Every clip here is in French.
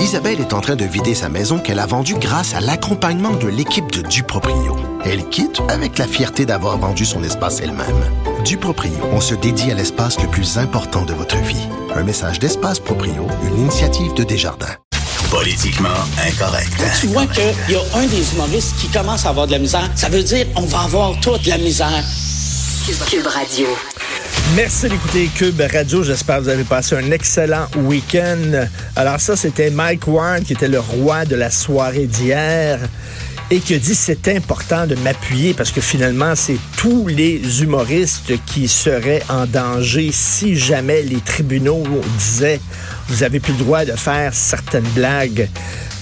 Isabelle est en train de vider sa maison qu'elle a vendue grâce à l'accompagnement de l'équipe de Duproprio. Elle quitte avec la fierté d'avoir vendu son espace elle-même. Duproprio, on se dédie à l'espace le plus important de votre vie. Un message d'Espace Proprio, une initiative de Desjardins. Politiquement incorrect. Tu vois qu'il y a un des humoristes qui commence à avoir de la misère. Ça veut dire on va avoir toute la misère. Cube Radio. Merci d'écouter Cube Radio. J'espère que vous avez passé un excellent week-end. Alors ça, c'était Mike Warren qui était le roi de la soirée d'hier et qui a dit c'est important de m'appuyer parce que finalement, c'est tous les humoristes qui seraient en danger si jamais les tribunaux disaient vous avez plus le droit de faire certaines blagues.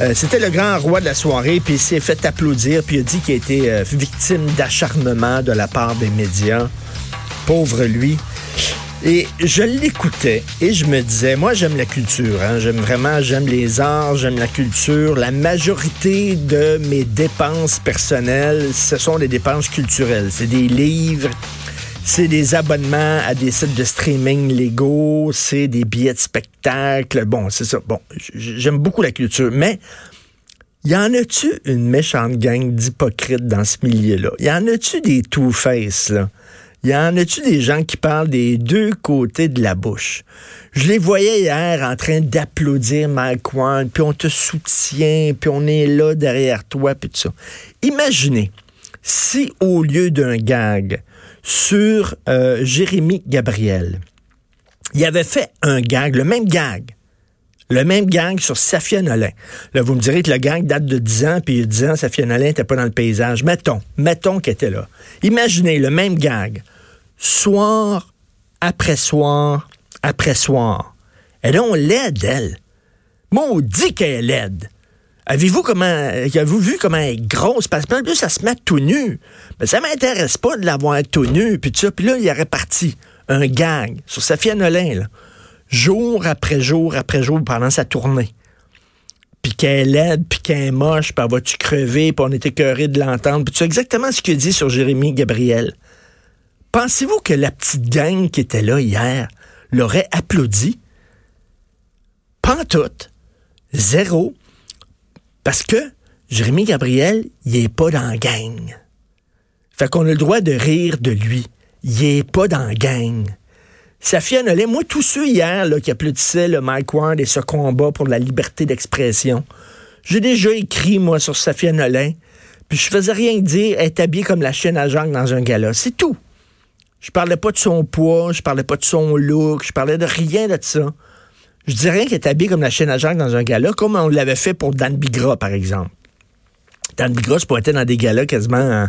Euh, c'était le grand roi de la soirée, puis il s'est fait applaudir, puis il a dit qu'il a été euh, victime d'acharnement de la part des médias. Pauvre lui. Et je l'écoutais et je me disais, moi j'aime la culture, hein. j'aime vraiment, j'aime les arts, j'aime la culture. La majorité de mes dépenses personnelles, ce sont des dépenses culturelles. C'est des livres, c'est des abonnements à des sites de streaming légaux, c'est des billets de spectacle. Bon, c'est ça. Bon, j'aime beaucoup la culture, mais y en a-tu une méchante gang d'hypocrites dans ce milieu-là? Y en a-tu des two-face, là? Y en a-tu des gens qui parlent des deux côtés de la bouche? Je les voyais hier en train d'applaudir Mike puis on te soutient, puis on est là derrière toi, puis tout ça. Imaginez si au lieu d'un gag sur euh, Jérémy Gabriel, il avait fait un gag, le même gag, le même gang sur Safia Nolin. Là, vous me direz que le gang date de 10 ans, puis il y a 10 ans, Safia Nolin n'était pas dans le paysage. Mettons, mettons qu'elle était là. Imaginez le même gang, soir après soir après soir. Là, on l'aide, elle. dit qu'elle est laide. Avez-vous comment, avez-vous vu comment elle est grosse? Parce que plus, ça se met tout nu. Mais ça m'intéresse pas de l'avoir tout nu, puis tout ça. Puis là, il y aurait parti un gang sur Safia Nolin, là jour après jour après jour pendant sa tournée. Puis qu'elle est laide, puis qu'elle est moche, puis va-tu crever, puis on était écœuré de l'entendre. Puis tu sais exactement ce qu'il dit sur Jérémy Gabriel. Pensez-vous que la petite gang qui était là hier l'aurait applaudi? Pas tout. Zéro. Parce que Jérémy Gabriel, il est pas dans la gang. Fait qu'on a le droit de rire de lui. Il est pas dans la gang. Safia Nolin, moi, tous ceux hier là, qui applaudissaient le Mike Ward et ce combat pour la liberté d'expression, j'ai déjà écrit, moi, sur Safia Nolin, puis je faisais rien dire, être habillée comme la chaîne à Jacques dans un gala. C'est tout. Je parlais pas de son poids, je parlais pas de son look, je parlais de rien de ça. Je dis rien qu'elle est habillée comme la chaîne à Jacques dans un gala, comme on l'avait fait pour Dan Bigra, par exemple. Dan Bigra se pointait dans des galas quasiment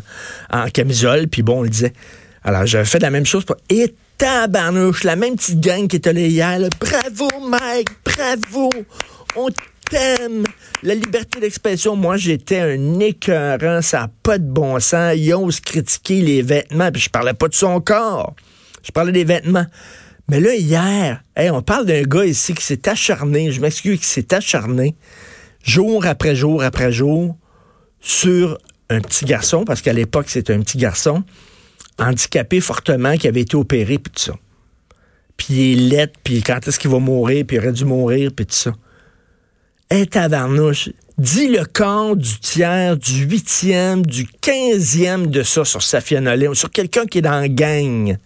en, camisole, puis bon, on le disait. Alors, j'avais fait la même chose pour... Et tabarnouche, la même petite gang qui était là hier. Bravo, Mike, bravo. On t'aime. La liberté d'expression, moi, j'étais un écœurant, ça n'a pas de bon sens. Ils osent critiquer les vêtements, puis je parlais pas de son corps. Je parlais des vêtements. Mais là, hier, on parle d'un gars ici qui s'est acharné, je m'excuse, qui s'est acharné, jour après jour après jour, sur un petit garçon, parce qu'à l'époque, c'était un petit garçon, handicapé fortement, qui avait été opéré, puis tout ça. Puis il est laid, puis quand est-ce qu'il va mourir, puis il aurait dû mourir, puis tout ça. Hé, tabarnouche, dis le corps du tiers, du huitième, du quinzième de ça sur Safia Nolin, ou sur quelqu'un qui est dans la gang.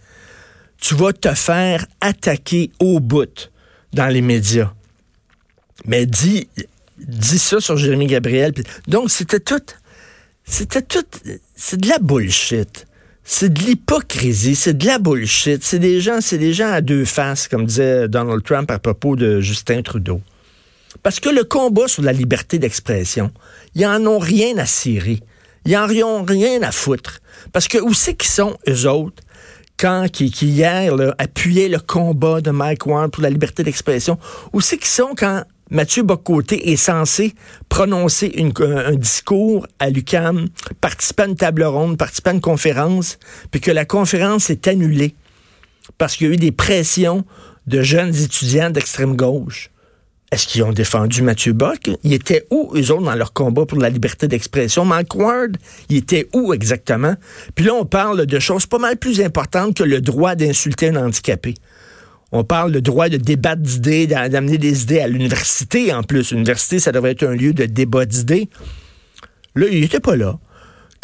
Tu vas te faire attaquer au bout dans les médias. Mais dis, dis ça sur Jérémy Gabriel. Donc, c'était tout. C'était tout. C'est de la bullshit. C'est de l'hypocrisie, c'est de la bullshit. C'est des gens, c'est des gens à deux faces, comme disait Donald Trump à propos de Justin Trudeau. Parce que le combat sur la liberté d'expression, ils en ont rien à cirer. Ils en ont rien à foutre. Parce que où c'est qu'ils sont, eux autres, quand, qui, hier, appuyaient le combat de Mike Ward pour la liberté d'expression, où c'est qu'ils sont quand Mathieu Bocoté est censé prononcer un discours à l'UCAM, participer à une table ronde, participer à une conférence, puis que la conférence est annulée parce qu'il y a eu des pressions de jeunes étudiants d'extrême gauche. Est-ce qu'ils ont défendu Mathieu Bock? Ils étaient où, eux autres, dans leur combat pour la liberté d'expression? Mike Ward, il était où exactement? Puis là, on parle de choses pas mal plus importantes que le droit d'insulter un handicapé. On parle de droit de débat d'idées, d'amener des idées à l'université en plus. L'université, ça devrait être un lieu de débat d'idées. Là, il n'était pas là.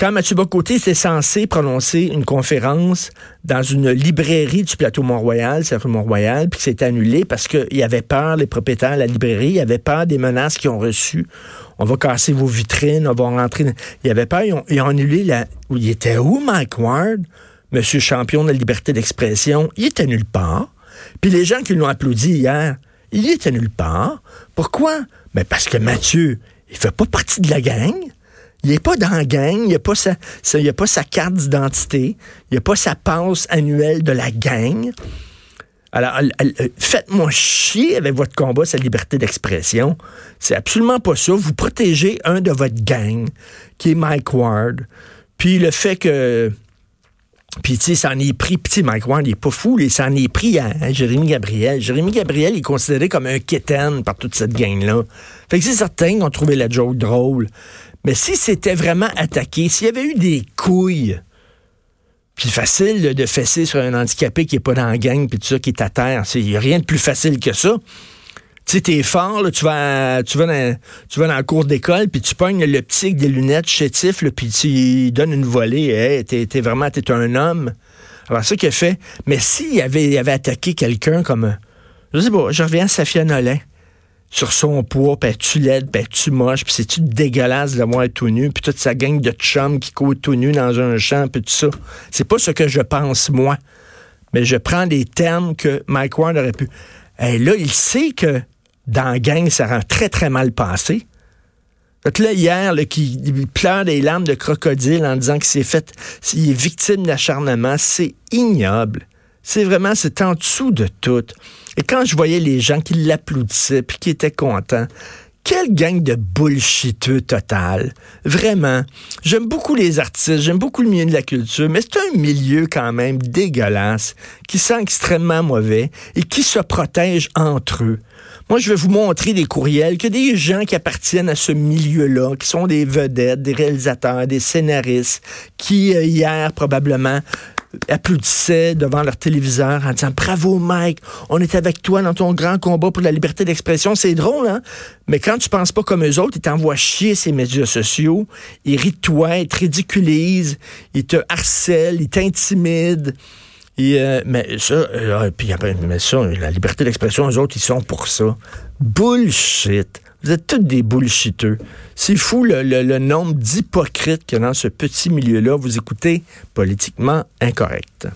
Quand Mathieu Bocoté était censé prononcer une conférence dans une librairie du plateau Mont-Royal, c'est Mont-Royal, puis c'est annulé parce qu'il avait peur, les propriétaires de la librairie, il avait peur des menaces qu'ils ont reçues. On va casser vos vitrines, on va rentrer. Il avait peur, ils ont, ils ont annulé la. Il était où, Mike Ward, monsieur champion de la liberté d'expression? Il était nulle part. Puis les gens qui l'ont applaudi hier, il était nulle part. Pourquoi? Ben parce que Mathieu, il fait pas partie de la gang. Il n'est pas dans la gang, il n'a a pas sa carte d'identité, il n'a pas sa passe annuelle de la gang. Alors, faites-moi chier avec votre combat, sa liberté d'expression. C'est absolument pas ça. Vous protégez un de votre gang, qui est Mike Ward. Puis le fait que puis, tu sais, ça en est pris. Puis, Mike Ward, il est pas fou. Il s'en est pris à, Jérémy Gabriel. Jérémy Gabriel est considéré comme un quétaine par toute cette gang-là. Fait que c'est certain qu'on trouvait la joke drôle. Mais si c'était vraiment attaqué, s'il y avait eu des couilles, puis facile de fesser sur un handicapé qui est pas dans la gang, puis tout ça, qui est à terre, il n'y a rien de plus facile que ça. Tu sais, t'es fort, là, tu vas, tu vas dans, tu vas dans la cour d'école, puis tu pognes le petit avec des lunettes chétif, puis tu donnes une volée. Hey, t'es, es vraiment, t'es un homme. Alors, ça qu'il a fait. Mais s'il avait, avait attaqué quelqu'un comme, je sais pas, je reviens à Safia Nolin, sur son poids, puis tu laide, puis tu moche, puis c'est-tu dégueulasse de voir tout nu, puis toute sa gang de chums qui courent tout nu dans un champ, puis tout ça. C'est pas ce que je pense, moi. Mais je prends des termes que Mike Ward aurait pu. Et là, il sait que dans gang, ça rend très, très mal passé. Donc là, hier, là, qui pleure des larmes de crocodile en disant qu'il s'est fait, s'il est victime d'acharnement, c'est ignoble. C'est vraiment, c'est en dessous de tout. Et quand je voyais les gens qui l'applaudissaient puis qui étaient contents, quelle gang de bullshiteux total. Vraiment. J'aime beaucoup les artistes, j'aime beaucoup le milieu de la culture, mais c'est un milieu quand même dégueulasse, qui sent extrêmement mauvais et qui se protège entre eux. Moi, je vais vous montrer des courriels que des gens qui appartiennent à ce milieu-là, qui sont des vedettes, des réalisateurs, des scénaristes, qui euh, hier probablement applaudissaient devant leur téléviseur en disant Bravo Mike, on est avec toi dans ton grand combat pour la liberté d'expression. C'est drôle, hein? Mais quand tu penses pas comme eux autres, ils t'envoient chier ces médias sociaux, ils rient de toi, ils te ridiculisent, ils te harcèlent, ils t'intimident. Euh, mais ça, euh, puis, mais ça, la liberté d'expression, eux autres, ils sont pour ça. Bullshit. Vous êtes tous des bullshiteux. C'est fou le, le nombre d'hypocrites a dans ce petit milieu-là. Vous écoutez politiquement incorrect.